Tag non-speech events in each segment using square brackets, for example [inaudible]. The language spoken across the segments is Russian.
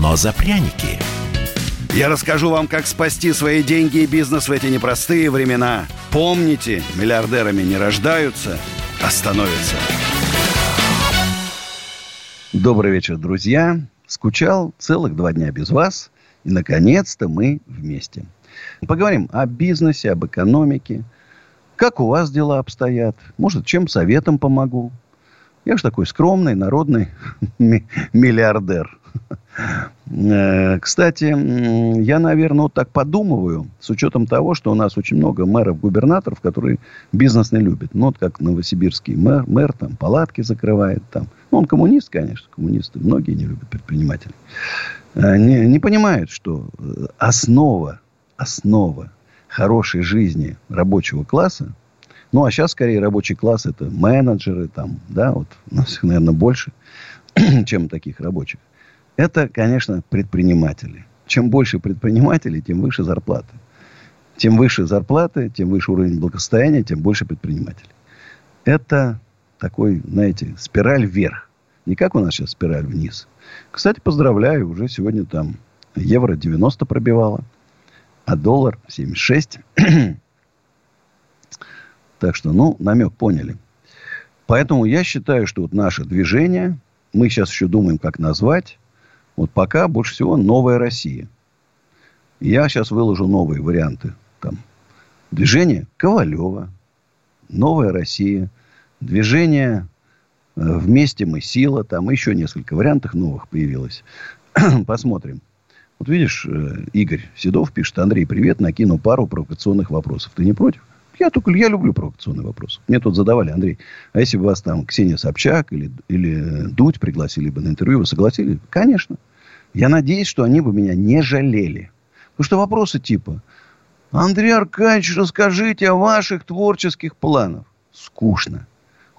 но за пряники. Я расскажу вам, как спасти свои деньги и бизнес в эти непростые времена. Помните, миллиардерами не рождаются, а становятся. Добрый вечер, друзья. Скучал целых два дня без вас. И, наконец-то, мы вместе. Поговорим о бизнесе, об экономике. Как у вас дела обстоят? Может, чем советом помогу? Я же такой скромный, народный [laughs] миллиардер. [laughs] Э, кстати, я, наверное, вот так подумываю, с учетом того, что у нас очень много мэров, губернаторов, которые бизнес не любят. Ну, вот как новосибирский мэр, мэр там палатки закрывает. Там. Ну, он коммунист, конечно, коммунисты. Многие не любят предпринимателей. Э, не, не понимают, что э, основа, основа хорошей жизни рабочего класса, ну, а сейчас, скорее, рабочий класс – это менеджеры, там, да, вот у нас их, наверное, больше, [clears throat] чем таких рабочих – это, конечно, предприниматели. Чем больше предпринимателей, тем выше зарплаты. Тем выше зарплаты, тем выше уровень благосостояния, тем больше предпринимателей. Это такой, знаете, спираль вверх. Не как у нас сейчас спираль вниз. Кстати, поздравляю, уже сегодня там евро 90 пробивало, а доллар 76. [clears throat] так что, ну, намек поняли. Поэтому я считаю, что вот наше движение, мы сейчас еще думаем, как назвать, вот пока больше всего новая Россия. Я сейчас выложу новые варианты. Там, движение Ковалева, новая Россия, движение э, вместе мы сила, там еще несколько вариантов новых появилось. [clears throat] Посмотрим. Вот видишь, э, Игорь Седов пишет, Андрей, привет, накину пару провокационных вопросов. Ты не против? Я только, я люблю провокационные вопросы. Мне тут задавали, Андрей, а если бы вас там Ксения Собчак или, или Дудь пригласили бы на интервью, вы согласились? Конечно. Я надеюсь, что они бы меня не жалели. Потому что вопросы типа, Андрей Аркадьевич, расскажите о ваших творческих планах. Скучно.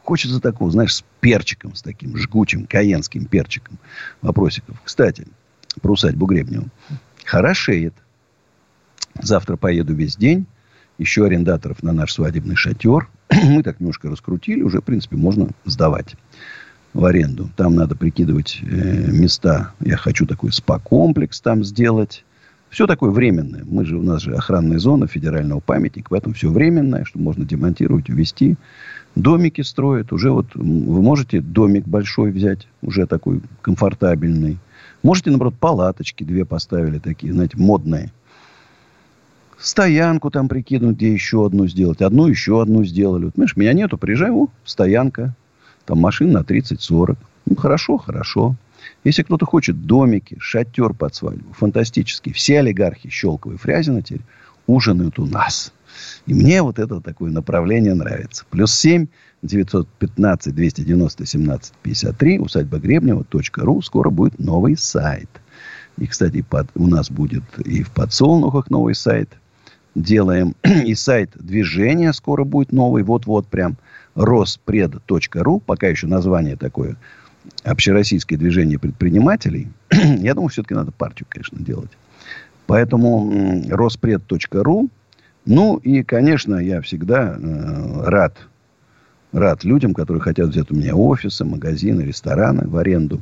Хочется такого, знаешь, с перчиком, с таким жгучим каенским перчиком вопросиков. Кстати, про усадьбу Гребнева. Хорошеет. Завтра поеду весь день. Еще арендаторов на наш свадебный шатер. [clears throat] Мы так немножко раскрутили. Уже, в принципе, можно сдавать в аренду. Там надо прикидывать э, места. Я хочу такой спа-комплекс там сделать. Все такое временное. Мы же, у нас же охранная зона федерального памятника. Поэтому все временное, что можно демонтировать, увезти. Домики строят. Уже вот вы можете домик большой взять. Уже такой комфортабельный. Можете, наоборот, палаточки две поставили такие, знаете, модные. Стоянку там прикинуть, где еще одну сделать. Одну еще одну сделали. Вот, понимаешь, меня нету, приезжай, о, стоянка. Там машин на 30-40. Ну, хорошо, хорошо. Если кто-то хочет домики, шатер под свадьбу, фантастический. Все олигархи Щелковой и Фрязина теперь ужинают у нас. И мне вот это такое направление нравится. Плюс 7 915 290 17 53 усадьба Гребнева .ру. Скоро будет новый сайт. И, кстати, под, у нас будет и в подсолнухах новый сайт. Делаем. [clears throat] И сайт движения скоро будет новый. Вот-вот прям роспред.ру, пока еще название такое, общероссийское движение предпринимателей, [clears throat] я думаю, все-таки надо партию, конечно, делать. Поэтому роспред.ру. Ну и, конечно, я всегда э, рад, рад людям, которые хотят взять у меня офисы, магазины, рестораны в аренду.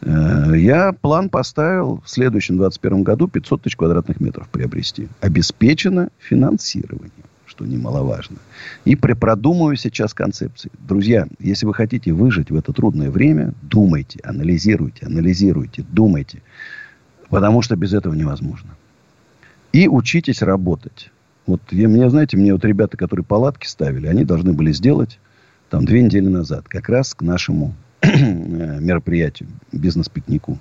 Э, я план поставил в следующем 2021 году 500 тысяч квадратных метров приобрести. Обеспечено финансирование что немаловажно. И продумываю сейчас концепции. Друзья, если вы хотите выжить в это трудное время, думайте, анализируйте, анализируйте, думайте. Потому что без этого невозможно. И учитесь работать. Вот я, мне, знаете, мне вот ребята, которые палатки ставили, они должны были сделать там две недели назад, как раз к нашему [clears throat] мероприятию, бизнес-пикнику.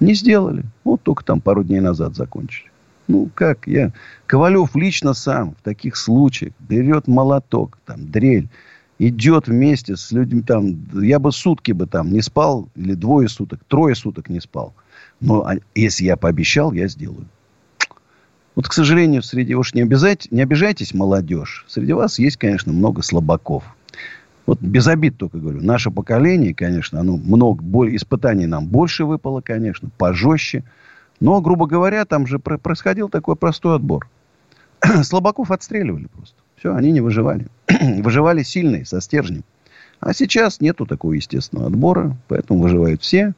Не сделали. Вот только там пару дней назад закончили. Ну, как я... Ковалев лично сам в таких случаях берет молоток, там, дрель, идет вместе с людьми там... Я бы сутки бы там не спал, или двое суток, трое суток не спал. Но а, если я пообещал, я сделаю. Вот, к сожалению, среди уж не, обязать, не обижайтесь, молодежь. Среди вас есть, конечно, много слабаков. Вот без обид только говорю. Наше поколение, конечно, оно много, более, испытаний нам больше выпало, конечно, пожестче. Но, грубо говоря, там же происходил такой простой отбор. [clears throat] Слабаков отстреливали просто. Все, они не выживали. [clears throat] выживали сильные, со стержнем. А сейчас нету такого естественного отбора, поэтому выживают все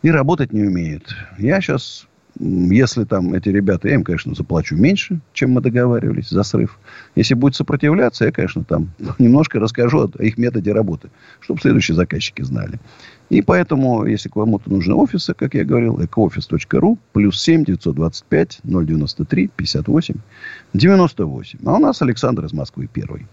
и работать не умеют. Я сейчас если там эти ребята, я им, конечно, заплачу меньше, чем мы договаривались за срыв. Если будет сопротивляться, я, конечно, там [laughs] немножко расскажу о их методе работы, чтобы следующие заказчики знали. И поэтому, если кому-то нужны офисы, как я говорил, экоофис.ру, плюс 7 925 093 58 98. А у нас Александр из Москвы первый.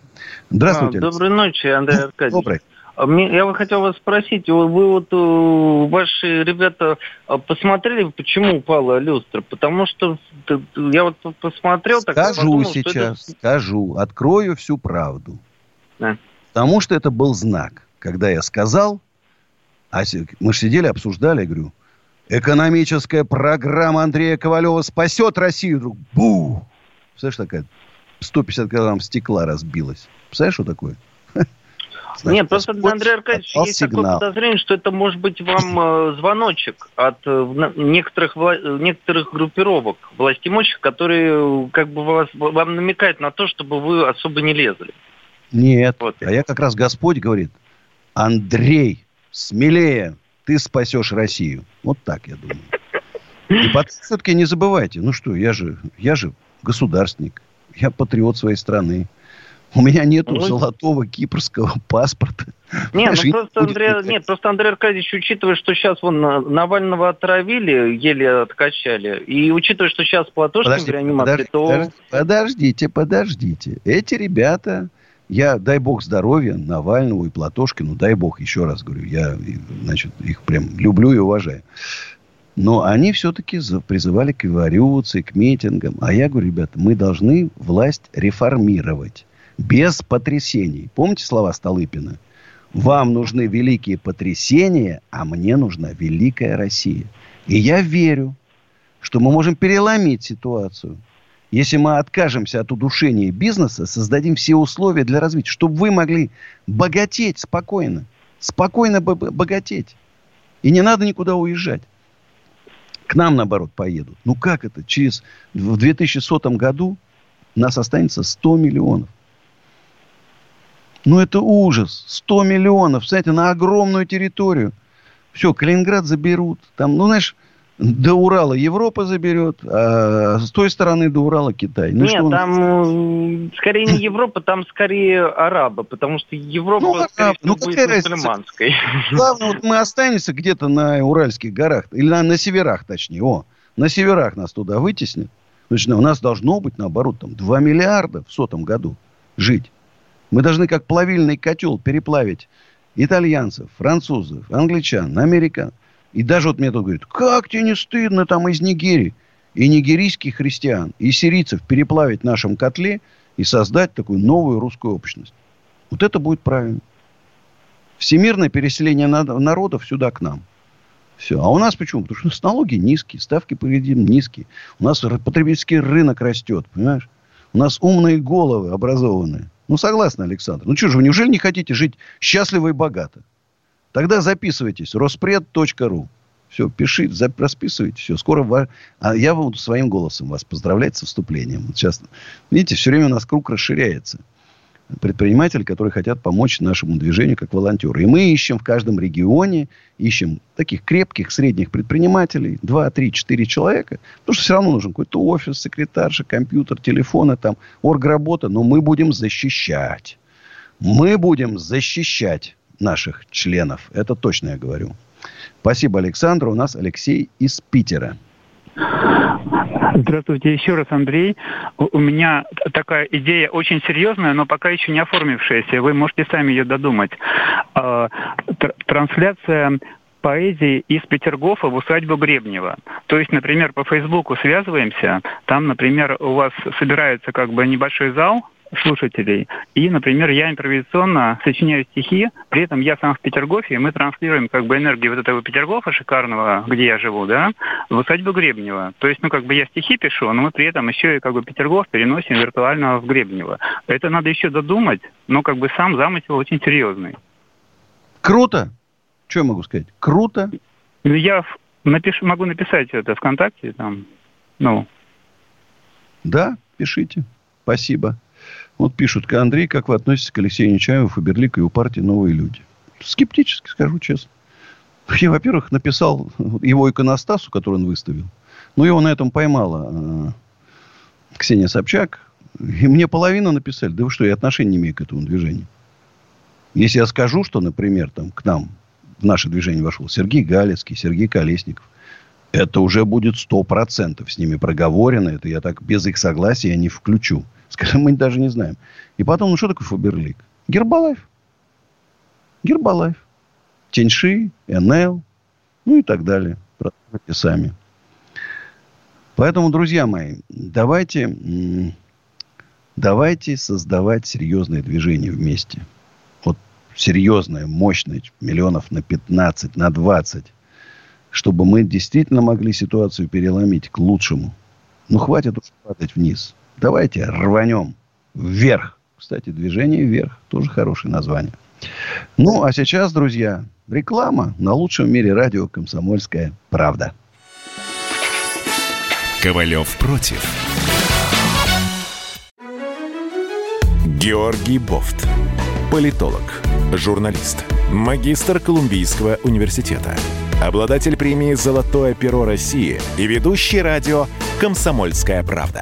Здравствуйте. А, доброй ночи, Андрей [laughs] Аркадьевич. Добрый. А я бы хотел вас спросить, вы вот, э, ваши ребята а, посмотрели, почему упала люстра? Потому что я вот посмотрел... Скажу так, подумал, сейчас, это... скажу, открою всю правду. Да. Потому что это был знак. Когда я сказал, а мы же сидели, обсуждали, я говорю, экономическая программа Андрея Ковалева спасет Россию. Вдруг бу! Представляешь, такая 150 килограмм стекла разбилась. Представляешь, что такое? Значит, Нет, просто, Андрей Аркадьевич, есть сигнал. такое подозрение, что это может быть вам э, звоночек от э, некоторых, некоторых группировок властимущих, которые э, как бы вас, вам намекают на то, чтобы вы особо не лезли. Нет, вот. а я как раз Господь говорит, Андрей, смелее, ты спасешь Россию. Вот так, я думаю. И потом все-таки не забывайте, ну что, я же, я же государственник, я патриот своей страны. У меня нету ну, золотого кипрского паспорта. Нет, ну просто Андрей, нет, просто Андрей Аркадьевич, учитывая, что сейчас вон Навального отравили, еле откачали, и учитывая, что сейчас Платошкин подожди, в реанимации, подожди, то... Подождите, подождите. Эти ребята, я, дай бог здоровья Навальному и Платошкину, дай бог, еще раз говорю, я, значит, их прям люблю и уважаю. Но они все-таки призывали к эволюции, к митингам. А я говорю, ребята, мы должны власть реформировать без потрясений. Помните слова Столыпина? Вам нужны великие потрясения, а мне нужна великая Россия. И я верю, что мы можем переломить ситуацию. Если мы откажемся от удушения бизнеса, создадим все условия для развития, чтобы вы могли богатеть спокойно. Спокойно богатеть. И не надо никуда уезжать. К нам, наоборот, поедут. Ну как это? Через в 2100 году нас останется 100 миллионов. Ну, это ужас. 100 миллионов, кстати, на огромную территорию. Все, Калининград заберут. Там, ну, знаешь, до Урала Европа заберет, а с той стороны до Урала Китай. Ну, Нет, там скорее не Европа, там скорее арабы, потому что Европа, ну, скорее ну, будет мусульманской. Главное, вот мы останемся где-то на Уральских горах, или на, на северах, точнее. О, на северах нас туда вытеснят. Значит, у нас должно быть, наоборот, там 2 миллиарда в сотом году жить. Мы должны как плавильный котел переплавить итальянцев, французов, англичан, американ. И даже вот мне тут говорят, как тебе не стыдно там из Нигерии и нигерийских христиан, и сирийцев переплавить в нашем котле и создать такую новую русскую общность. Вот это будет правильно. Всемирное переселение народов сюда к нам. Все. А у нас почему? Потому что у нас налоги низкие, ставки по низкие. У нас потребительский рынок растет, понимаешь? У нас умные головы образованные. Ну, согласны, Александр. Ну, что же вы, неужели не хотите жить счастливо и богато? Тогда записывайтесь. Роспред.ру. Все, пишите, расписывайте, все. Скоро ва... а я буду своим голосом вас поздравлять со вступлением. Сейчас, видите, все время у нас круг расширяется предприниматели, которые хотят помочь нашему движению как волонтеры. И мы ищем в каждом регионе, ищем таких крепких средних предпринимателей, 2, 3, 4 человека, потому что все равно нужен какой-то офис, секретарша, компьютер, телефоны, там, оргработа, но мы будем защищать. Мы будем защищать наших членов. Это точно я говорю. Спасибо, Александр. У нас Алексей из Питера. Здравствуйте еще раз, Андрей. У меня такая идея очень серьезная, но пока еще не оформившаяся. Вы можете сами ее додумать. А, трансляция поэзии из Петергофа в усадьбу Гребнева. То есть, например, по Фейсбуку связываемся, там, например, у вас собирается как бы небольшой зал, слушателей. И, например, я импровизационно сочиняю стихи, при этом я сам в Петергофе, и мы транслируем как бы энергию вот этого Петергофа шикарного, где я живу, да, в усадьбу Гребнева. То есть, ну, как бы я стихи пишу, но мы при этом еще и как бы Петергоф переносим виртуально в Гребнева. Это надо еще додумать, но как бы сам замысел очень серьезный. Круто! Что я могу сказать? Круто! Ну, я напишу, могу написать это ВКонтакте, там, ну. Да, пишите. Спасибо. Вот пишут, Андрей, как вы относитесь к Алексею Нечаеву, Фаберлику и у партии «Новые люди»? Скептически, скажу честно. [laughs] Я, во-первых, написал его иконостасу, который он выставил. Ну, его на этом поймала э, Ксения Собчак. И мне половину написали. Да вы что, я отношения не имею к этому движению. Если я скажу, что, например, там, к нам в наше движение вошел Сергей Галецкий, Сергей Колесников, это уже будет сто процентов с ними проговорено. Это я так без их согласия не включу. Скажем, мы даже не знаем. И потом, ну что такое Фаберлик? Гербалайф. Гербалайф. Теньши, НЛ, ну и так далее. Продолжайте сами. Поэтому, друзья мои, давайте, давайте создавать серьезное движение вместе. Вот серьезное, мощное, миллионов на 15, на 20. Чтобы мы действительно могли ситуацию переломить к лучшему. Ну, хватит уж падать вниз. Давайте рванем вверх. Кстати, движение вверх тоже хорошее название. Ну, а сейчас, друзья, реклама на лучшем мире радио «Комсомольская правда». Ковалев против. Георгий Бофт. Политолог, журналист, магистр Колумбийского университета, обладатель премии «Золотое перо России» и ведущий радио «Комсомольская правда».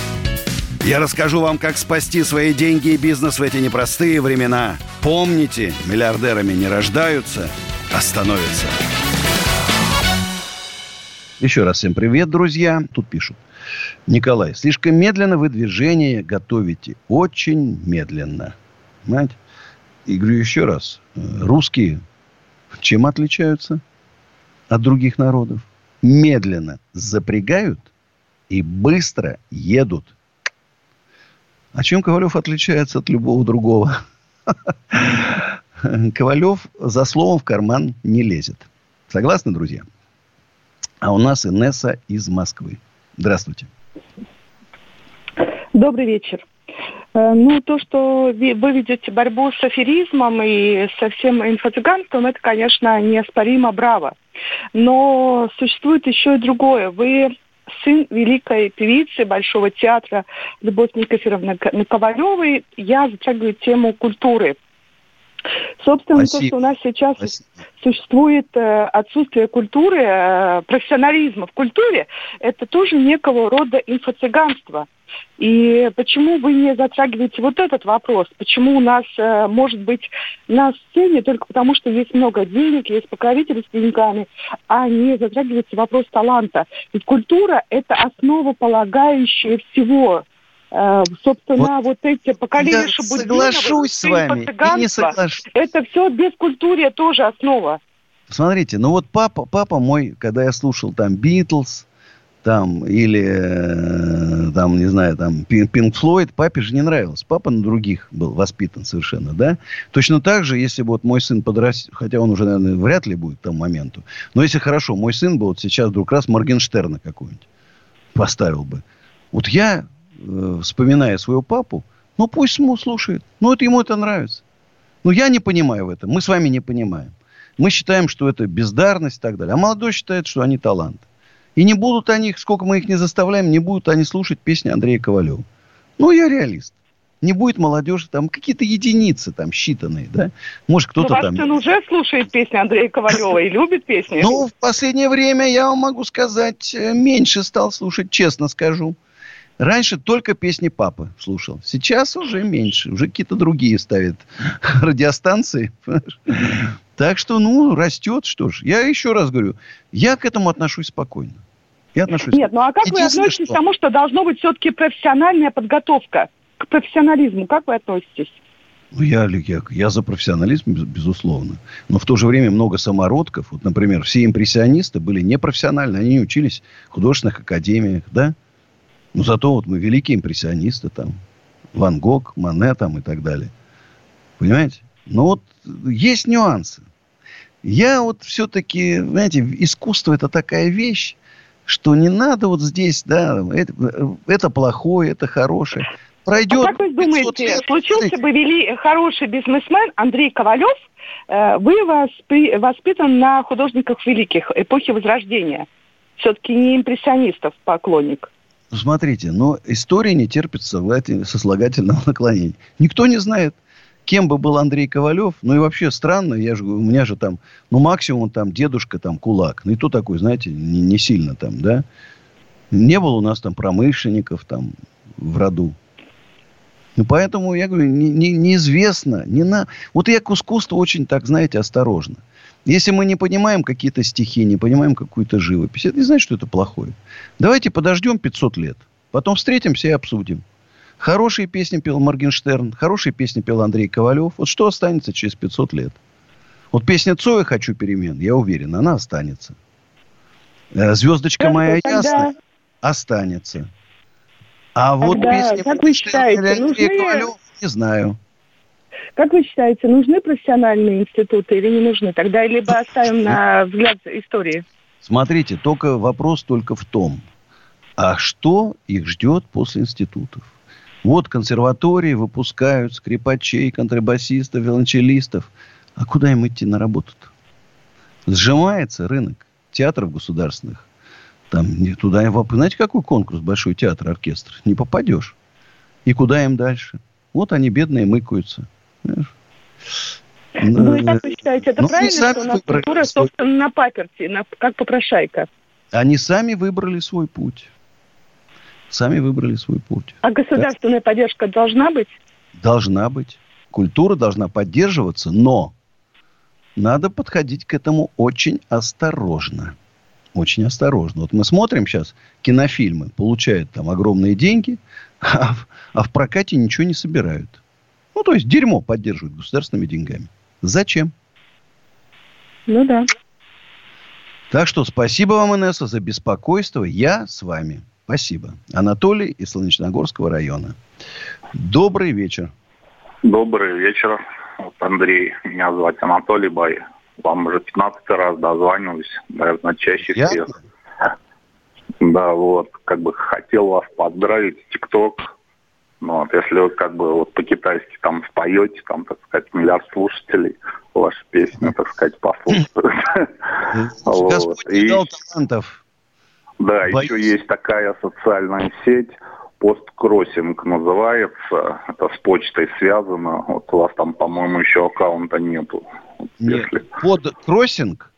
я расскажу вам, как спасти свои деньги и бизнес в эти непростые времена. Помните, миллиардерами не рождаются, а становятся. Еще раз всем привет, друзья. Тут пишут. Николай, слишком медленно вы движение готовите. Очень медленно. Понимаете? И говорю еще раз. Русские чем отличаются от других народов? Медленно запрягают и быстро едут – а чем Ковалев отличается от любого другого? Ковалев за словом в карман не лезет. Согласны, друзья? А у нас Инесса из Москвы. Здравствуйте. Добрый вечер. Э, ну, то, что вы ведете борьбу с аферизмом и со всем инфо-цыганством, это, конечно, неоспоримо браво. Но существует еще и другое. Вы сын великой певицы Большого театра Любовь Никифоровны Ковалевой. Я затрагиваю тему культуры. Собственно, Спасибо. то, что у нас сейчас Спасибо. существует э, отсутствие культуры, э, профессионализма в культуре, это тоже некого рода инфо-цыганство. И почему вы не затрагиваете вот этот вопрос? Почему у нас, э, может быть, на сцене только потому, что есть много денег, есть покровители с деньгами, а не затрагивается вопрос таланта? Ведь культура – это основополагающее всего э, собственно, вот, вот эти поколения Шабудинова, соглашусь с вами и не соглашусь. Это все бескультурие тоже основа. Смотрите, ну вот папа, папа мой, когда я слушал там Битлз, там, или, э, там, не знаю, там, Пинк Флойд, папе же не нравилось. Папа на других был воспитан совершенно, да? Точно так же, если бы вот мой сын подрастет, хотя он уже, наверное, вряд ли будет к тому моменту, но если хорошо, мой сын бы вот сейчас вдруг раз Моргенштерна какой-нибудь поставил бы. Вот я, э, вспоминая своего папу, ну, пусть ему слушает. Ну, это ему это нравится. Ну, я не понимаю в этом. Мы с вами не понимаем. Мы считаем, что это бездарность и так далее. А молодой считает, что они таланты. И не будут они, сколько мы их не заставляем, не будут они слушать песни Андрея Ковалева. Ну, я реалист. Не будет молодежи, там какие-то единицы там считанные, да? Может, кто-то ну, там... сын уже слушает песни Андрея Ковалева и любит песни. Ну, в последнее время, я вам могу сказать, э, меньше стал слушать, честно скажу. Раньше только песни папы слушал. Сейчас уже меньше. Уже какие-то другие ставят [laughs] радиостанции. Так что, ну, растет, что ж. Я еще раз говорю, я к этому отношусь спокойно. Я отношусь. Нет, ну а как вы относитесь что... к тому, что должно быть все-таки профессиональная подготовка к профессионализму? Как вы относитесь? Ну, я, я, я за профессионализм, безусловно. Но в то же время много самородков. Вот, например, все импрессионисты были непрофессиональны. Они не учились в художественных академиях, да? Но зато вот мы великие импрессионисты там. Ван Гог, Мане там и так далее. Понимаете? Но вот есть нюансы. Я вот все-таки, знаете, искусство это такая вещь, что не надо вот здесь, да, это, это плохое, это хорошее. Пройдет. А как вы думаете, лет, случился бы вели хороший бизнесмен Андрей Ковалев, э, вы воспри, воспитан на художниках великих эпохи Возрождения. Все-таки не импрессионистов поклонник. Смотрите, но история не терпит сослагательного наклонения. Никто не знает, кем бы был Андрей Ковалев. Ну и вообще странно, я же, у меня же там, ну максимум там дедушка там кулак. Ну и то такой, знаете, не, не сильно там, да. Не было у нас там промышленников там в роду. Ну, поэтому, я говорю, не, не, неизвестно. Не на... Вот я к искусству очень, так, знаете, осторожно. Если мы не понимаем какие-то стихи, не понимаем какую-то живопись, это не значит, что это плохое. Давайте подождем 500 лет. Потом встретимся и обсудим. Хорошие песни пел Моргенштерн, хорошие песни пел Андрей Ковалев. Вот что останется через 500 лет? Вот песня Цоя «Хочу перемен», я уверен, она останется. Э, «Звездочка моя ясная» останется. А вот Тогда, песни... Как вы считаете, нужны... Ковалев, не знаю. Как вы считаете, нужны профессиональные институты или не нужны? Тогда либо оставим на взгляд истории. Смотрите, только вопрос только в том, а что их ждет после институтов? Вот консерватории выпускают скрипачей, контрабасистов, виолончелистов. А куда им идти на работу-то? Сжимается рынок театров государственных. Там не туда им... Знаете, какой конкурс Большой театр, оркестр? Не попадешь. И куда им дальше? Вот они, бедные, мыкаются. Ну, и как вы считаете, это ну, правильно, что у нас культура, собственно, на паперти, на, как попрошайка? Они сами выбрали свой путь. Сами выбрали свой путь. А государственная да? поддержка должна быть? Должна быть. Культура должна поддерживаться, но надо подходить к этому очень осторожно очень осторожно. Вот мы смотрим сейчас кинофильмы, получают там огромные деньги, [laughs] а в, а в прокате ничего не собирают. Ну, то есть дерьмо поддерживают государственными деньгами. Зачем? Ну да. Так что спасибо вам, Инесса, за беспокойство. Я с вами. Спасибо. Анатолий из Солнечногорского района. Добрый вечер. Добрый вечер. Андрей. Меня зовут Анатолий Бай. Вам уже 15 раз дозваниваюсь, наверное, чаще Я? всех. Да, вот, как бы хотел вас поздравить, ТикТок. Ну, вот, если вы как бы вот по-китайски там споете, там, так сказать, миллиард слушателей, ваши песни, так сказать, послушают. Господь и... талантов. Да, еще есть такая социальная сеть, посткроссинг называется, это с почтой связано. Вот у вас там, по-моему, еще аккаунта нету. Нет, если... под кроссинг?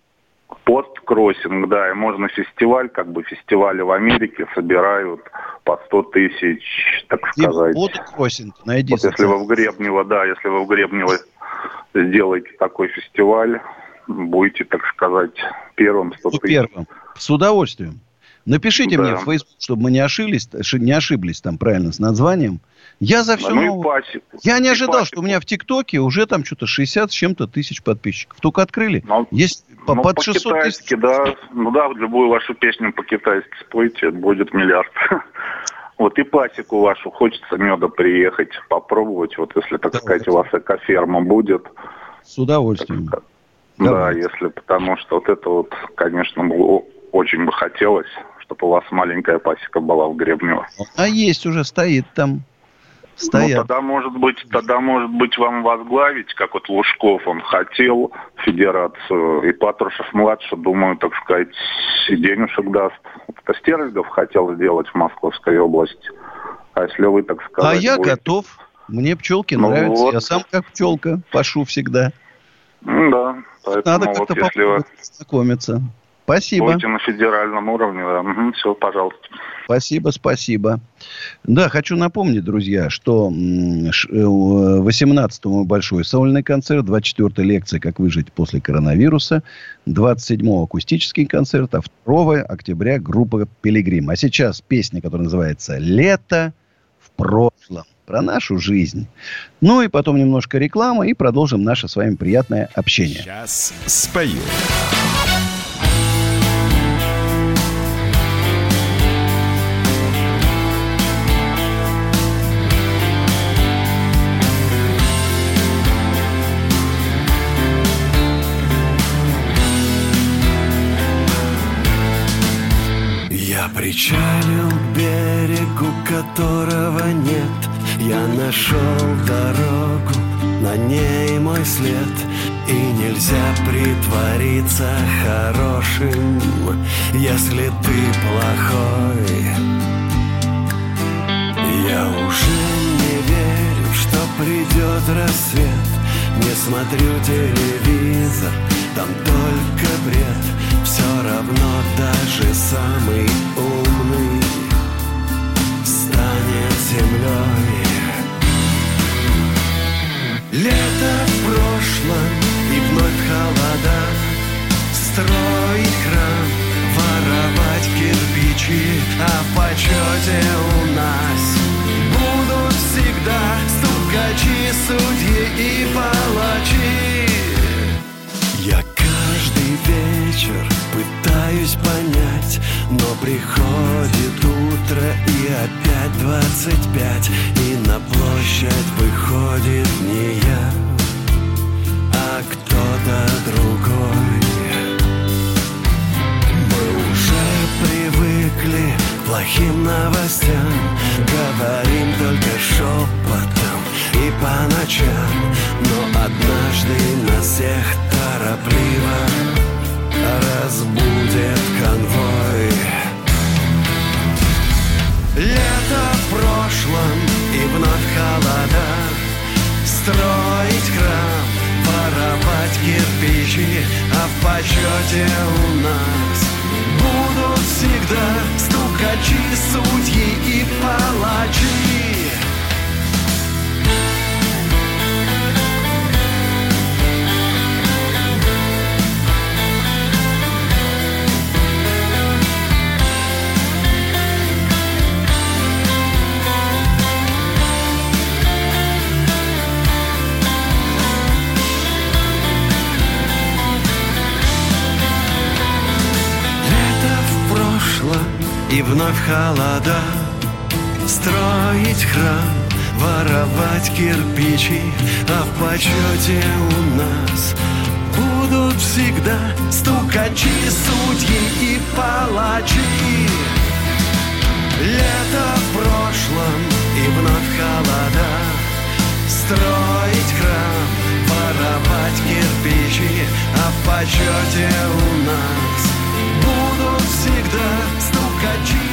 Посткроссинг, да, и можно фестиваль, как бы фестивали в Америке собирают по 100 тысяч, так сказать. Под кроссинг, найди. Вот если вы в Гребнево, да, если вы в Гребнево сделаете такой фестиваль, будете, так сказать, первым 100 тысяч. Первым, с удовольствием. Напишите да. мне в Facebook, чтобы мы не ошиблись, не ошиблись там правильно с названием. Я за все ну, новое. Я не ожидал, пасеку. что у меня в ТикТоке уже там что-то 60 с чем-то тысяч подписчиков. Только открыли. Ну, Есть ну, под 600 тысяч. Да, ну да, любую вашу песню по-китайски спойте, будет миллиард. [laughs] Вот и пасеку вашу хочется меда приехать, попробовать, вот если, так Давай. сказать, у вас экоферма будет. С удовольствием. Так, да, если, потому что вот это вот, конечно, было, очень бы хотелось, чтобы у вас маленькая пасека была в Гребнево. А есть уже, стоит там. Ну, стоят. Ну, тогда, может быть, тогда, может быть, вам возглавить, как вот Лужков, он хотел федерацию, и Патрушев-младший, думаю, так сказать, денежек даст. Это Стерлигов хотел сделать в Московской области. А если вы, так сказать... А я будете... готов. Мне пчелки ну нравятся. Вот. Я сам как пчелка пашу всегда. Да. Надо как-то вот, если вы... знакомиться. Спасибо. Будете на федеральном уровне, да. Угу, все, пожалуйста. Спасибо, спасибо. Да, хочу напомнить, друзья, что 18-му большой сольный концерт, 24-я лекция «Как выжить после коронавируса», 27-го акустический концерт, а 2 октября группа «Пилигрим». А сейчас песня, которая называется «Лето в прошлом» про нашу жизнь. Ну и потом немножко рекламы и продолжим наше с вами приятное общение. Сейчас спою. Причалил к берегу, которого нет. Я нашел дорогу, на ней мой след. И нельзя притвориться хорошим, если ты плохой. Я уже не верю, что придет рассвет. Не смотрю телевизор, там только бред Все равно даже самый умный Станет землей Лето в прошлом и вновь холода. Строить храм, воровать кирпичи А в почете у нас Будут всегда стукачи, судьи и палачи. Я вечер пытаюсь понять Но приходит утро и опять двадцать пять И на площадь выходит не я, а кто-то другой. Мы уже привыкли к плохим новостям Говорим только шепотом и по ночам Но однажды нас всех торопливо разбудит конвой. Лето в прошлом и вновь холода Строить храм, вновь холода Строить храм, воровать кирпичи А в почете у нас Будут всегда стукачи, судьи и палачи Лето в прошлом и вновь холода Строить храм, воровать кирпичи А в почете у нас Будут всегда стукачи,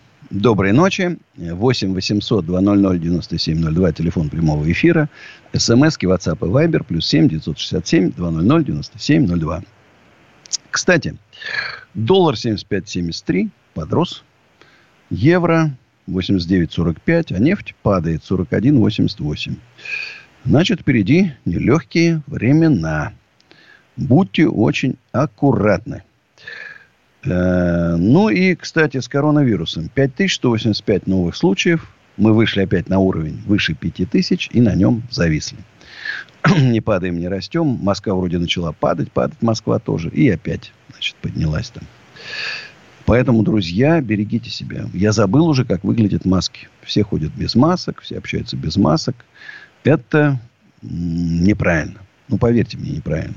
доброй ночи. 8 800 200 9702, телефон прямого эфира. СМСки, WhatsApp и Viber, плюс 7 967 200 9702. Кстати, доллар 75.73 подрос. Евро 89.45, а нефть падает 41.88. Значит, впереди нелегкие времена. Будьте очень аккуратны. Э, Ну и, кстати, с коронавирусом. 5185 новых случаев. Мы вышли опять на уровень выше 5000 и на нем зависли. [clears throat] не падаем, не растем. Москва вроде начала падать, падать Москва тоже. И опять, значит, поднялась там. Поэтому, друзья, берегите себя. Я забыл уже, как выглядят маски. Все ходят без масок, все общаются без масок. Это неправильно. Ну, поверьте мне, неправильно.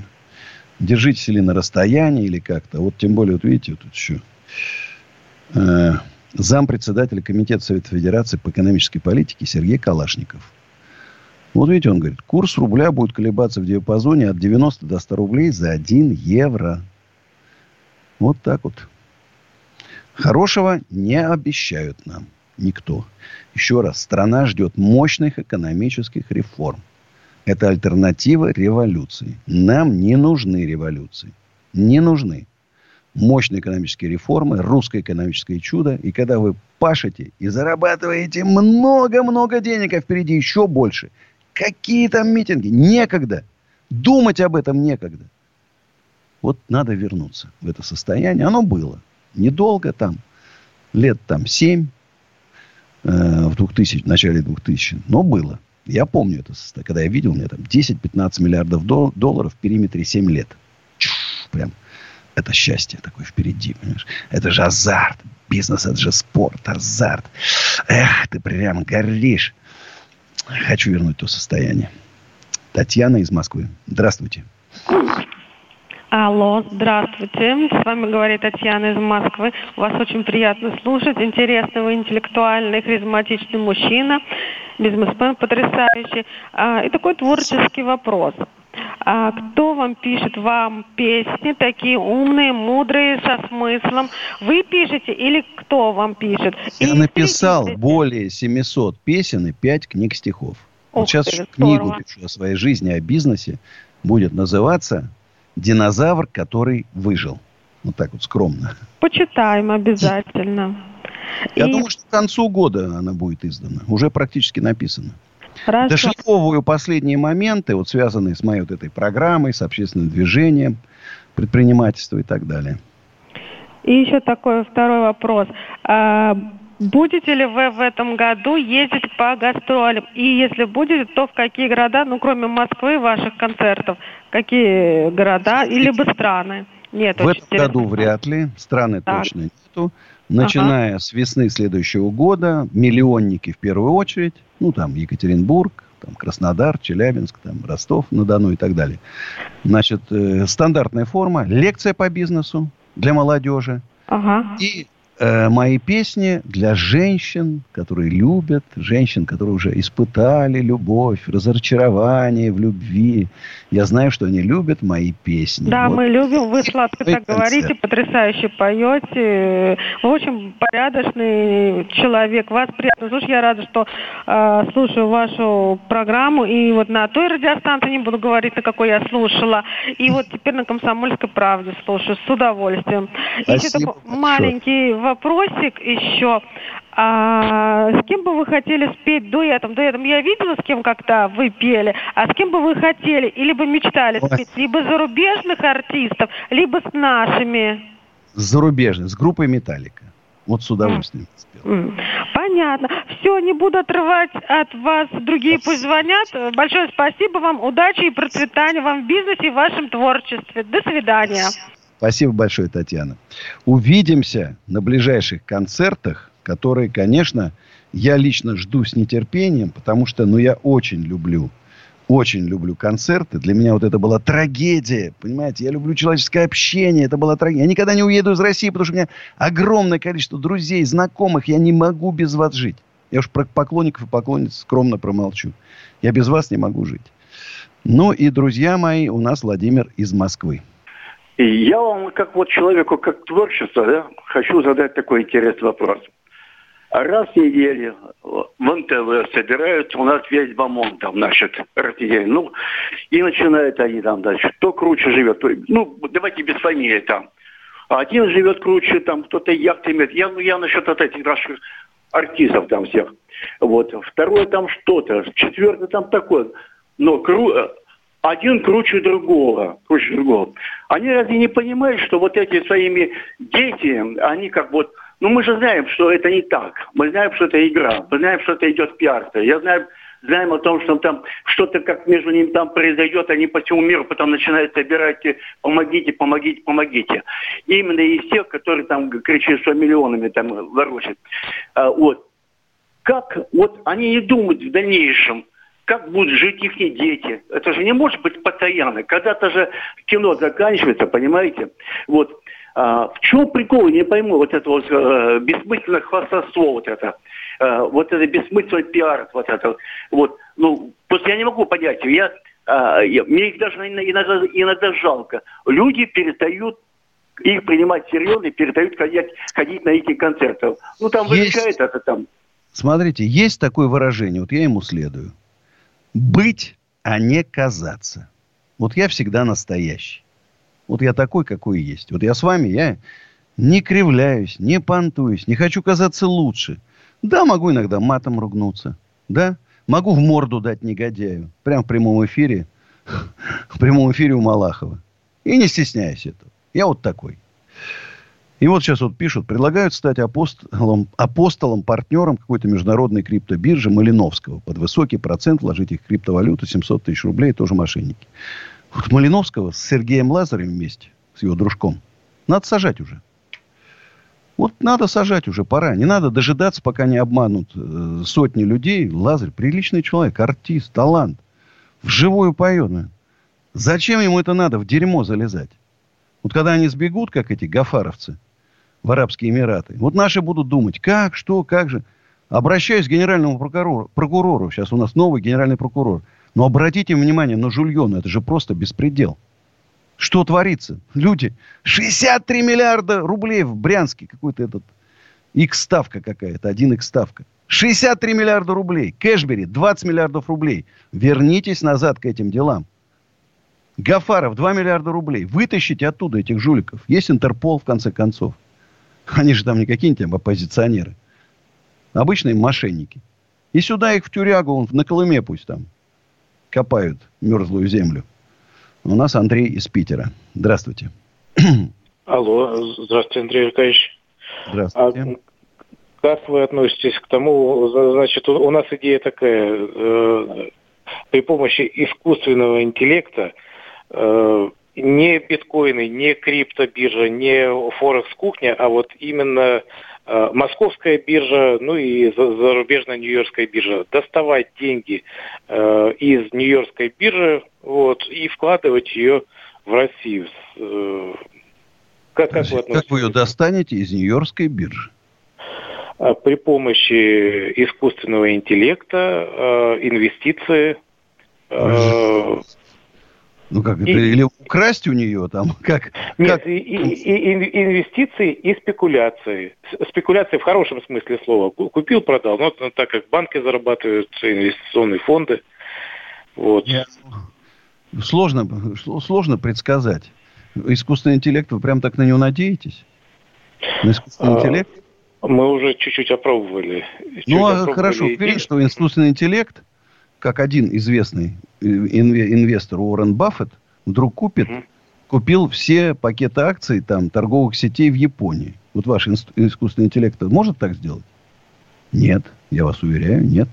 Держитесь или на расстоянии, или как-то. Вот тем более, вот видите, вот тут еще э, зампредседателя Комитета Совета Федерации по экономической политике Сергей Калашников. Вот видите, он говорит, курс рубля будет колебаться в диапазоне от 90 до 100 рублей за 1 евро. Вот так вот. Хорошего не обещают нам никто. Еще раз, страна ждет мощных экономических реформ. Это альтернатива революции. Нам не нужны революции. Не нужны. Мощные экономические реформы, русское экономическое чудо. И когда вы пашете и зарабатываете много-много денег, а впереди еще больше. Какие там митинги? Некогда. Думать об этом некогда. Вот надо вернуться в это состояние. Оно было. Недолго там. Лет там семь. Э, в 2000, в начале 2000. Но было. Я помню это. Когда я видел, у меня там 10-15 миллиардов долларов в периметре 7 лет. Чух, прям. Это счастье такое впереди, понимаешь? Это же азарт. Бизнес, это же спорт, азарт. Эх, ты прям горишь. Хочу вернуть то состояние. Татьяна из Москвы. Здравствуйте. Алло, здравствуйте. С вами говорит Татьяна из Москвы. Вас очень приятно слушать. Интересный вы, интеллектуальный, харизматичный мужчина. Бизнесмен потрясающий. А, и такой творческий вопрос. А кто вам пишет вам песни такие умные, мудрые, со смыслом? Вы пишете или кто вам пишет? Я и написал более 700 песен и 5 книг стихов. Ух вот сейчас ты, книгу здорово. пишу о своей жизни, о бизнесе. Будет называться «Динозавр, который выжил». Вот так вот скромно. Почитаем обязательно. Я и... думаю, что к концу года она будет издана. Уже практически написана. Хорошо. Дошлифовываю последние моменты, вот связанные с моей вот этой программой, с общественным движением, предпринимательством и так далее. И еще такой второй вопрос. А, будете ли вы в этом году ездить по гастролям? И если будете, то в какие города, ну, кроме Москвы, ваших концертов, какие города, или бы страны? Нет, в этом году вряд ли. Страны так. точно нету. Начиная ага. с весны следующего года, миллионники в первую очередь, ну, там, Екатеринбург, там, Краснодар, Челябинск, там, Ростов, на Дону и так далее. Значит, э, стандартная форма, лекция по бизнесу для молодежи. Ага. И э, мои песни для женщин, которые любят, женщин, которые уже испытали любовь, разочарование в любви. Я знаю, что они любят мои песни. Да, вот. мы любим, вы сладко так концерт. говорите, потрясающе поете. Вы очень порядочный человек, вас приятно слушать. Я рада, что э, слушаю вашу программу. И вот на той радиостанции, не буду говорить, на какой я слушала. И вот теперь на «Комсомольской правде» слушаю с удовольствием. Спасибо Еще такой маленький вопросик еще. А, с кем бы вы хотели спеть дуэтом? Дуэтом я видела, с кем как-то вы пели. А с кем бы вы хотели или бы мечтали спеть? Либо зарубежных артистов, либо с нашими? Зарубежных, с группой «Металлика». Вот с удовольствием спел. Понятно. Все, не буду отрывать от вас. Другие пусть звонят. Большое спасибо вам. Удачи и процветания вам в бизнесе и в вашем творчестве. До свидания. Спасибо большое, Татьяна. Увидимся на ближайших концертах, которые, конечно, я лично жду с нетерпением, потому что, ну, я очень люблю, очень люблю концерты. Для меня вот это была трагедия, понимаете? Я люблю человеческое общение, это была трагедия. Я никогда не уеду из России, потому что у меня огромное количество друзей, знакомых. Я не могу без вас жить. Я уж про поклонников и поклонниц скромно промолчу. Я без вас не могу жить. Ну и, друзья мои, у нас Владимир из Москвы. И я вам, как вот человеку, как творчество, да, хочу задать такой интересный вопрос. Раз в неделю в НТВ собирают у нас весь бомон там, значит, артиллерия. Ну, и начинают они там дальше. Кто круче живет, ну, давайте без фамилии там. Один живет круче, там кто-то яхты имеет. Я, ну, я насчет вот этих наших артистов там всех. Вот. Второе там что-то. Четвертое там такое. Но кру один круче другого, круче другого. Они разве не понимают, что вот эти своими дети, они как вот, ну мы же знаем, что это не так. Мы знаем, что это игра. Мы знаем, что это идет пиар. Я знаю, знаем о том, что там что-то как между ними там произойдет, они по всему миру потом начинают собирать, помогите, помогите, помогите. Именно из тех, которые там кричат, что миллионами там ворочат. А, вот. Как вот они не думают в дальнейшем, как будут жить их дети. Это же не может быть постоянно. Когда-то же кино заканчивается, понимаете? Вот. А, в чем прикол, я не пойму, вот это вот э, бессмысленное хвастовство, вот это, э, вот это бессмысленный пиар, вот это, вот, ну, просто я не могу понять, я, э, я мне их даже иногда, иногда жалко. Люди перестают их принимать серьезно и перестают ходить, ходить на эти концерты. Ну, там есть, возникает это там. Смотрите, есть такое выражение, вот я ему следую. Быть, а не казаться. Вот я всегда настоящий. Вот я такой, какой есть. Вот я с вами, я не кривляюсь, не понтуюсь, не хочу казаться лучше. Да, могу иногда матом ругнуться. Да, могу в морду дать негодяю. Прямо в прямом эфире. [laughs] В прямом эфире у Малахова. И не стесняюсь этого. Я вот такой. И вот сейчас вот пишут, предлагают стать апостолом, апостолом партнером какой-то международной криптобиржи Малиновского. Под высокий процент вложить их криптовалюту 700 тысяч рублей, тоже мошенники. Вот Малиновского с Сергеем Лазарем вместе, с его дружком, надо сажать уже. Вот надо сажать уже, пора. Не надо дожидаться, пока не обманут э, сотни людей. Лазарь приличный человек, артист, талант. Вживую поет. Зачем ему это надо, в дерьмо залезать? Вот когда они сбегут, как эти гафаровцы, в Арабские Эмираты, вот наши будут думать, как, что, как же. Обращаюсь к генеральному прокурору, прокурору, сейчас у нас новый генеральный прокурор – но обратите внимание на жульона, это же просто беспредел. Что творится? Люди, 63 миллиарда рублей в Брянске какой-то этот X-ставка какая-то, один X-ставка. 63 миллиарда рублей. Кэшбери 20 миллиардов рублей. Вернитесь назад к этим делам. Гафаров 2 миллиарда рублей. Вытащите оттуда этих жуликов. Есть Интерпол, в конце концов. [laughs] Они же там не какие-нибудь оппозиционеры. Обычные мошенники. И сюда их в тюрягу, на Колыме пусть там копают мерзлую землю. У нас Андрей из Питера. Здравствуйте. [clears throat] Алло, здравствуйте, Андрей Аркадьевич. Здравствуйте. А как вы относитесь к тому, значит, у нас идея такая, э, при помощи искусственного интеллекта э, не биткоины, не криптобиржа, не форекс-кухня, а вот именно Э, московская биржа, ну и зарубежная Нью-Йоркская биржа, доставать деньги э, из Нью-Йоркской биржи вот, и вкладывать ее в Россию. Э, как, как, вы как вы ее достанете из Нью-Йоркской биржи? А при помощи искусственного интеллекта, э, инвестиции, э, ну как это? И, Или украсть у нее там? [laughs] Как, нет, как... И, и, и инвестиции и спекуляции. Спекуляции в хорошем смысле слова. Купил, продал. Но ну, так как банки зарабатывают, инвестиционные фонды. Вот. Я... Сложно, сложно предсказать. Искусственный интеллект, вы прям так на него надеетесь? На искусственный а, интеллект? Мы уже чуть-чуть опробовали. Чуть ну, опробовали хорошо, видишь, что искусственный интеллект – как один известный э, инвестор Уоррен Баффет вдруг купит, купил все пакеты акций там, торговых сетей в Японии. Вот ваш искусственный интеллект может так сделать? Нет, я вас уверяю, нет.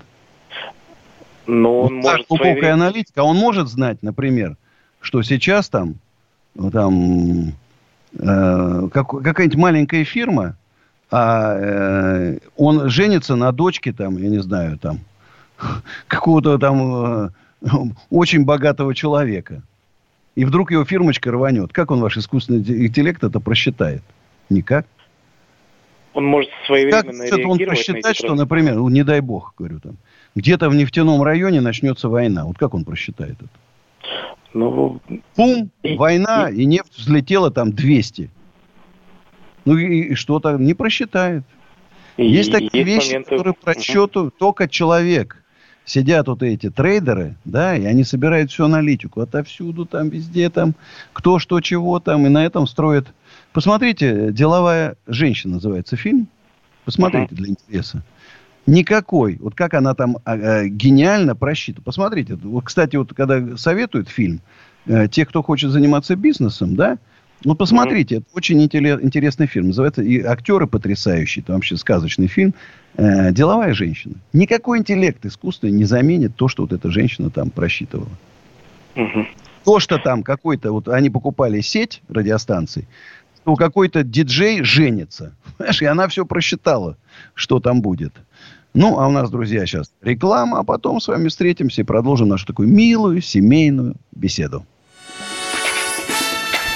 Но он вот может глубокая свои... аналитика, он может знать, например, что сейчас там, там э, как, какая-нибудь маленькая фирма, а э, он женится на дочке там, я не знаю, там какого-то там э, очень богатого человека. И вдруг его фирмочка рванет. Как он ваш искусственный интеллект это просчитает? Никак. Он может своевременно как он просчитать, что, например, ну, не дай бог, говорю там, где-то в нефтяном районе начнется война. Вот как он просчитает это? Ну, Пум, и, война, и... и нефть взлетела там 200. Ну и, и что то не просчитает. И, есть такие есть вещи, моменты... которые по расчету только человек сидят вот эти трейдеры, да, и они собирают всю аналитику отовсюду, там, везде, там, кто, что, чего там, и на этом строят. Посмотрите, «Деловая женщина» называется фильм. Посмотрите uh-huh. для интереса. Никакой. Вот как она там а, гениально просчитана. Посмотрите. Вот, кстати, вот когда советуют фильм, э, те, кто хочет заниматься бизнесом, да, ну, посмотрите, mm-hmm. это очень интересный фильм. Называется, и актеры потрясающие, это вообще сказочный фильм. Э, деловая женщина. Никакой интеллект искусственный не заменит то, что вот эта женщина там просчитывала. Mm-hmm. То, что там какой-то, вот они покупали сеть радиостанций, то какой-то диджей женится. [laughs] Понимаешь, и она все просчитала, что там будет. Ну, а у нас, друзья, сейчас реклама, а потом с вами встретимся и продолжим нашу такую милую семейную беседу.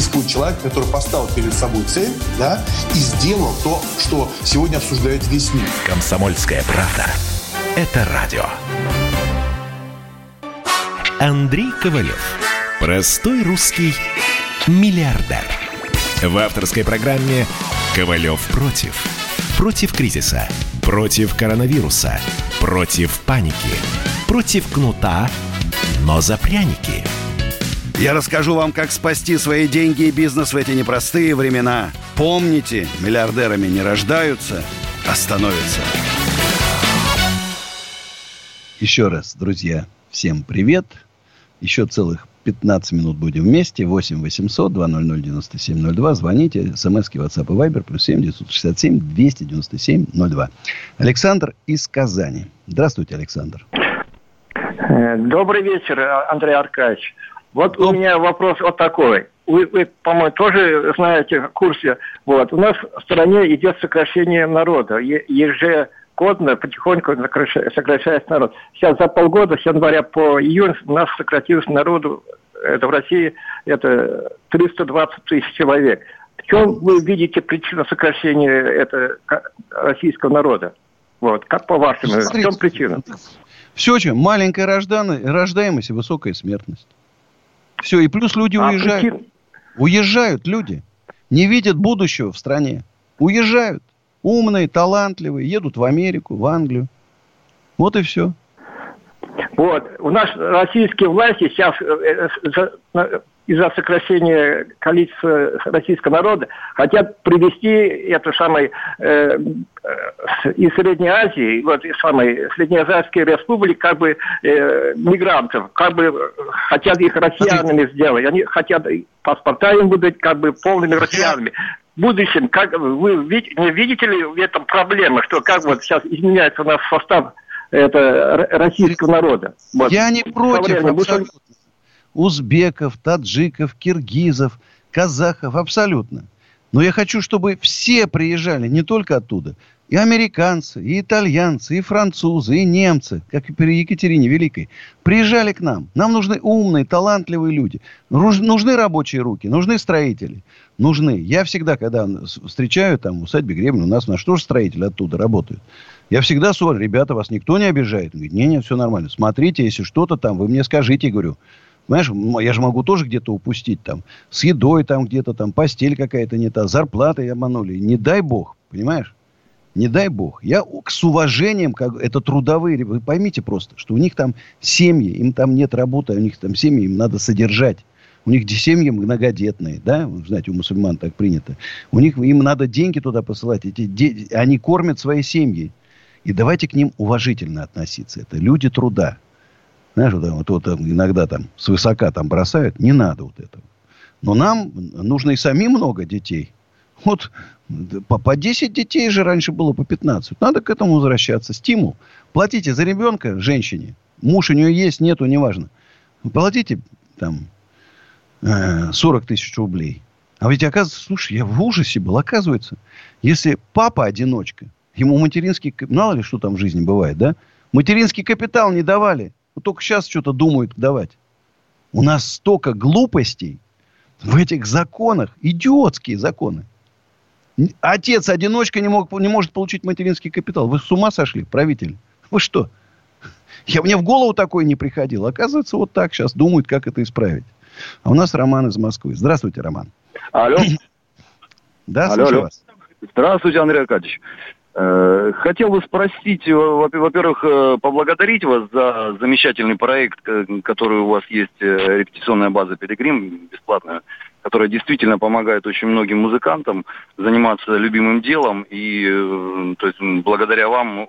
Существует человек, который поставил перед собой цель, да, и сделал то, что сегодня обсуждает весь мир. Комсомольская правда. Это радио. Андрей Ковалев. Простой русский миллиардер. В авторской программе «Ковалев против». Против кризиса. Против коронавируса. Против паники. Против кнута, но за пряники. Я расскажу вам, как спасти свои деньги и бизнес в эти непростые времена. Помните, миллиардерами не рождаются, а становятся. Еще раз, друзья, всем привет. Еще целых 15 минут будем вместе. 8 800 200 9702. Звоните. СМСки, WhatsApp и Viber. Плюс 7 967 297 02. Александр из Казани. Здравствуйте, Александр. Э, добрый вечер, Андрей Аркадьевич. Вот у меня вопрос вот такой. Вы, вы по-моему, тоже знаете в курсе. Вот. У нас в стране идет сокращение народа. Еже ежегодно потихоньку сокращается народ. Сейчас за полгода, с января по июнь, у нас сократилось народу, это в России, это 320 тысяч человек. В чем вы видите причину сокращения это, российского народа? Вот, как по-вашему, в чем причина? Все чем? Маленькая рождаемость и высокая смертность. Все, и плюс люди а уезжают. Причин... Уезжают люди. Не видят будущего в стране. Уезжают. Умные, талантливые, едут в Америку, в Англию. Вот и все. Вот. У нас российские власти сейчас э, э, из-за сокращения количества российского народа хотят привести это самое э, из Средней Азии, вот из самой Среднеазиатской республики, как бы э, мигрантов, как бы хотят их россиянами сделать. Они хотят паспорта им выдать как бы полными россиянами в будущем, как вы не видите ли в этом проблемы, что как вот сейчас изменяется у нас состав это, российского народа? Вот. Я не против абсолютно. Узбеков, таджиков, киргизов, казахов, абсолютно. Но я хочу, чтобы все приезжали, не только оттуда. И американцы, и итальянцы, и французы, и немцы, как и при Екатерине Великой, приезжали к нам. Нам нужны умные, талантливые люди. Нужны рабочие руки, нужны строители. Нужны. Я всегда, когда встречаю там в усадьбе Гребня, у нас, у нас тоже строители оттуда работают. Я всегда говорю, ребята, вас никто не обижает. Он говорит, не, не, все нормально. Смотрите, если что-то там, вы мне скажите, говорю. Знаешь, я же могу тоже где-то упустить там. С едой там где-то там, постель какая-то не та, зарплаты обманули. Не дай бог, понимаешь? Не дай бог. Я с уважением, как это трудовые, вы поймите просто, что у них там семьи, им там нет работы, а у них там семьи, им надо содержать. У них семьи многодетные, да, знаете, у мусульман так принято. У них, им надо деньги туда посылать, эти дети, они кормят свои семьи. И давайте к ним уважительно относиться. Это люди труда. Знаешь, вот, вот, вот иногда там свысока там бросают, не надо вот этого. Но нам нужно и самим много детей. Вот по, по 10 детей же раньше было по 15. Надо к этому возвращаться. Стимул. Платите за ребенка женщине. Муж у нее есть, нету, неважно. Платите там 40 э, тысяч рублей. А ведь оказывается, слушай, я в ужасе был. Оказывается, если папа одиночка, ему материнский, мало ли что там в жизни бывает, да? Материнский капитал не давали. Вот только сейчас что-то думают давать. У нас столько глупостей в этих законах. Идиотские законы. Отец-одиночка не, мог, не может получить материнский капитал. Вы с ума сошли, правитель? Вы что? Я, мне в голову такое не приходило. Оказывается, вот так сейчас думают, как это исправить. А у нас Роман из Москвы. Здравствуйте, Роман. Алло. Да, алло, алло. вас. Здравствуйте, Андрей Аркадьевич. Э, хотел бы спросить, во-первых, э, поблагодарить вас за замечательный проект, который у вас есть, э, репетиционная база «Пилигрим» бесплатная которая действительно помогает очень многим музыкантам заниматься любимым делом. И то есть, благодаря вам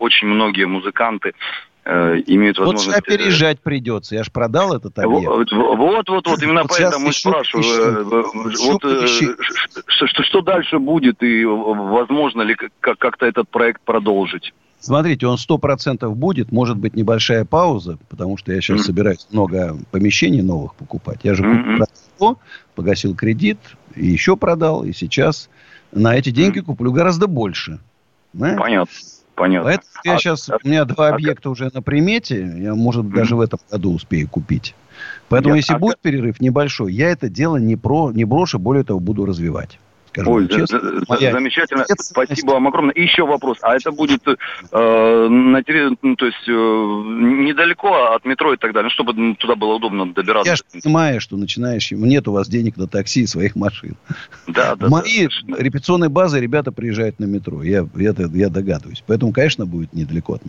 очень многие музыканты э, имеют возможность... Вот опережать придется. Я же продал этот объект. Вот, вот, вот, вот именно вот поэтому спрашиваю. Вот, что, что, что дальше будет и возможно ли как-то этот проект продолжить? Смотрите, он сто процентов будет, может быть небольшая пауза, потому что я сейчас mm-hmm. собираюсь много помещений новых покупать. Я же mm-hmm. продал, погасил кредит, и еще продал, и сейчас на эти деньги mm-hmm. куплю гораздо больше. Понятно. Понятно. Поэтому я а, сейчас, а, у меня два а, объекта уже на примете, я, может, mm-hmm. даже в этом году успею купить. Поэтому, Нет, если а, будет перерыв небольшой, я это дело не, про, не брошу, более того, буду развивать скажу Ой, честно. За, моя... Замечательно. Спасибо вам огромное. И еще вопрос. А это будет э, на территории, ну, то есть э, недалеко от метро и так далее, ну, чтобы туда было удобно добираться? Я же понимаю, что начинающим нет у вас денег на такси и своих машин. Да, да. Мои да. репетиционные базы ребята приезжают на метро. Я, я, я догадываюсь. Поэтому, конечно, будет недалеко от,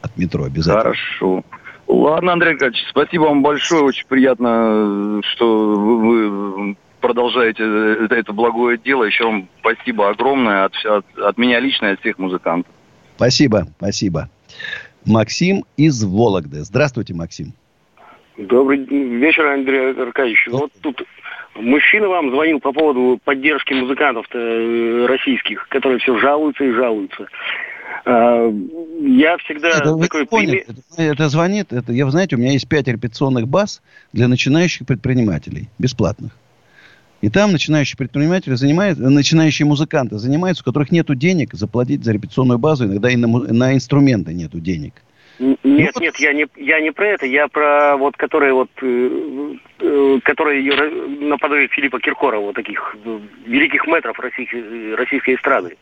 от метро обязательно. Хорошо. Ладно, Андрей Аркадьевич, спасибо вам большое. Очень приятно, что вы продолжаете это, это благое дело. Еще вам спасибо огромное от, от, от меня лично и от всех музыкантов. Спасибо, спасибо. Максим из Вологды. Здравствуйте, Максим. Добрый вечер, Андрей Аркадьевич. Вот тут мужчина вам звонил по поводу поддержки музыкантов э, российских, которые все жалуются и жалуются. А, я всегда это, такой это, это звонит, это, я, знаете, у меня есть пять репетиционных баз для начинающих предпринимателей, бесплатных. И там начинающие предприниматели занимают, начинающие музыканты занимаются, у которых нет денег заплатить за репетиционную базу, иногда и на, на инструменты нету денег. Нет, ну, нет, я не, я не про это, я про вот, которые вот, э, э, которые наподобие Филиппа Киркорова, вот таких э, великих метров российской, российской эстрады.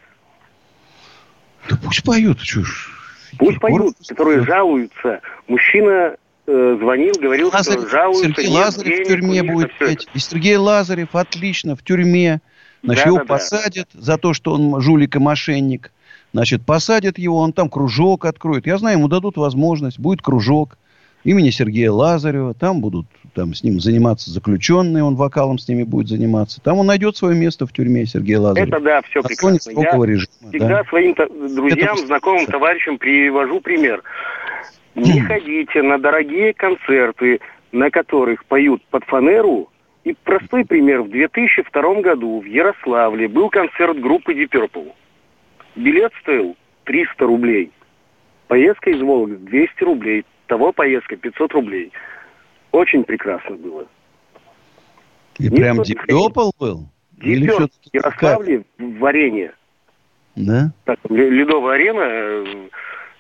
Да пусть поют, чушь. Пусть Киркоров... поют, которые жалуются. Мужчина Э, звонил, говорил, Лазарев, что жалуются. Сергей Лазарев в тюрьме будет петь. И Сергей Лазарев отлично в тюрьме. Значит, да, его да, посадят да. за то, что он жулик и мошенник. Значит, посадят его, он там кружок откроет. Я знаю, ему дадут возможность. Будет кружок имени Сергея Лазарева. Там будут там, с ним заниматься заключенные, он вокалом с ними будет заниматься. Там он найдет свое место в тюрьме, Сергей Лазарев. Это да, все прекрасно. Я режима, всегда да. своим друзьям, Это... знакомым, товарищам привожу пример. Не ходите на дорогие концерты, на которых поют под фанеру. И простой пример. В 2002 году в Ярославле был концерт группы Deep Purple. Билет стоил 300 рублей. Поездка из Вологды 200 рублей. Того поездка 500 рублей. Очень прекрасно было. И Никто прям Deep Purple был? Deep Purple в Ярославле в арене. Да? Так, Ледовая арена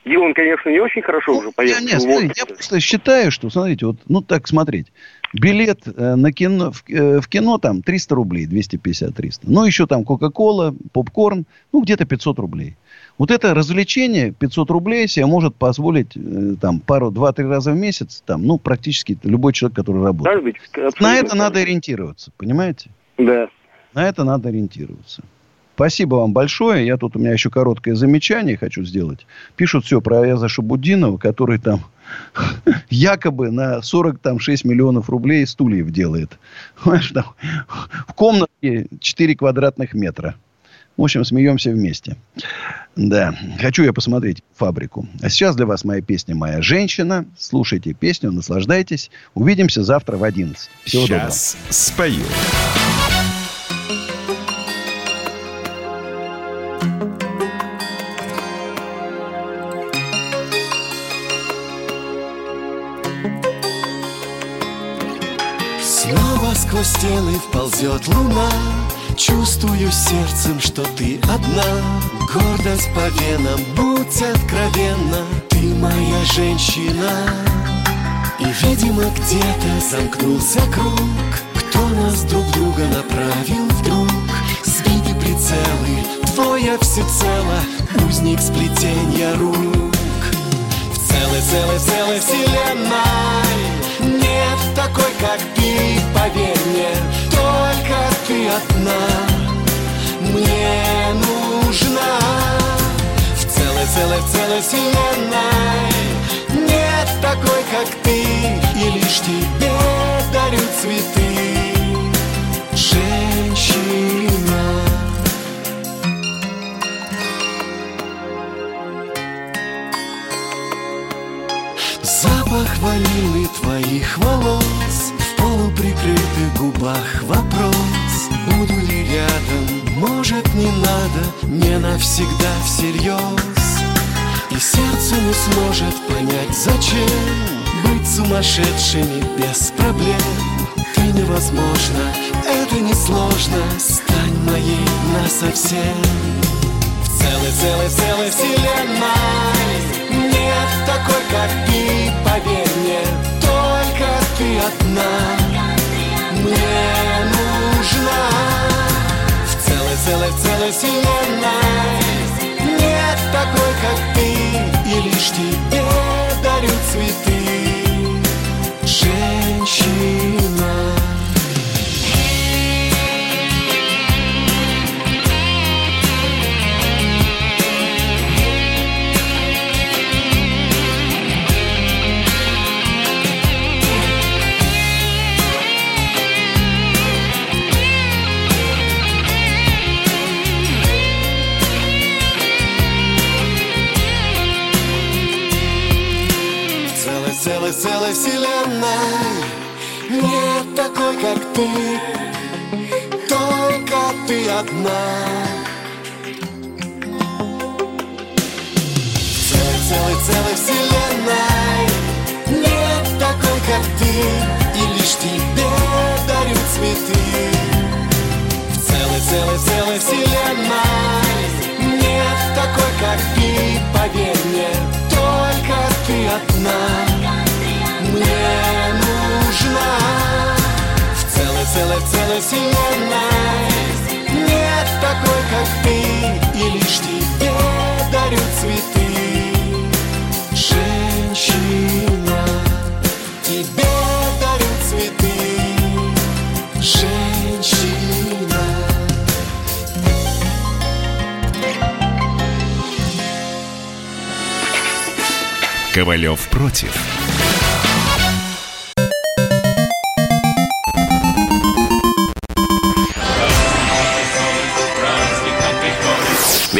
э, Дилан, конечно, не очень хорошо ну, уже поехал. Нет, нет, я просто считаю, что, смотрите, вот, ну так смотреть. Билет э, на кино, в, э, в кино там 300 рублей, 250-300. Ну, еще там Кока-Кола, попкорн, ну, где-то 500 рублей. Вот это развлечение 500 рублей себе может позволить э, там пару, два-три раза в месяц, там, ну, практически любой человек, который работает. Быть, на это надо ориентироваться, понимаете? Да. На это надо ориентироваться. Спасибо вам большое. Я тут, у меня еще короткое замечание хочу сделать. Пишут все про Аяза Шабудинова, который там [laughs] якобы на 46 миллионов рублей стульев делает. Понимаешь, там, в комнате 4 квадратных метра. В общем, смеемся вместе. Да, хочу я посмотреть фабрику. А сейчас для вас моя песня «Моя женщина». Слушайте песню, наслаждайтесь. Увидимся завтра в 11. Всего сейчас доброго. спою. Стены вползет луна. Чувствую сердцем, что ты одна. Гордость по венам, будь откровенна. Ты моя женщина. И, видимо, где-то замкнулся круг. Кто нас друг друга направил вдруг? Сбиты прицелы, твоя всецело. Узник сплетения рук В целой, целой, целой вселенной. Нет такой, как ты, поверь мне. Только ты одна. Мне нужна. В целой, целой, целой вселенной. Нет такой, как ты. И лишь тебе дарю сможет понять зачем Быть сумасшедшими без проблем. Ты невозможно, это несложно Стань моей насовсем. В целой, целой, целой вселенной Нет такой, как ты, поверь мне Только ты одна. Мне нужна В целой, целой, целой вселенной. Нет такой, как ты И лишь тебе дарю цветы. Женщина целой, вселенной. Нет такой, как ты. Только ты одна. В целой, целой вселенной. Нет такой, как ты. И лишь тебе дарю цветы. В целой, целой, целой вселенной. Нет такой, как ты, поверь мне Только ты одна В целой, целой, целой вселенной. Нет такой, как ты И лишь тебе дарю цветы. Женщина Тебе дарю цветы. Женщина. Ковалев против.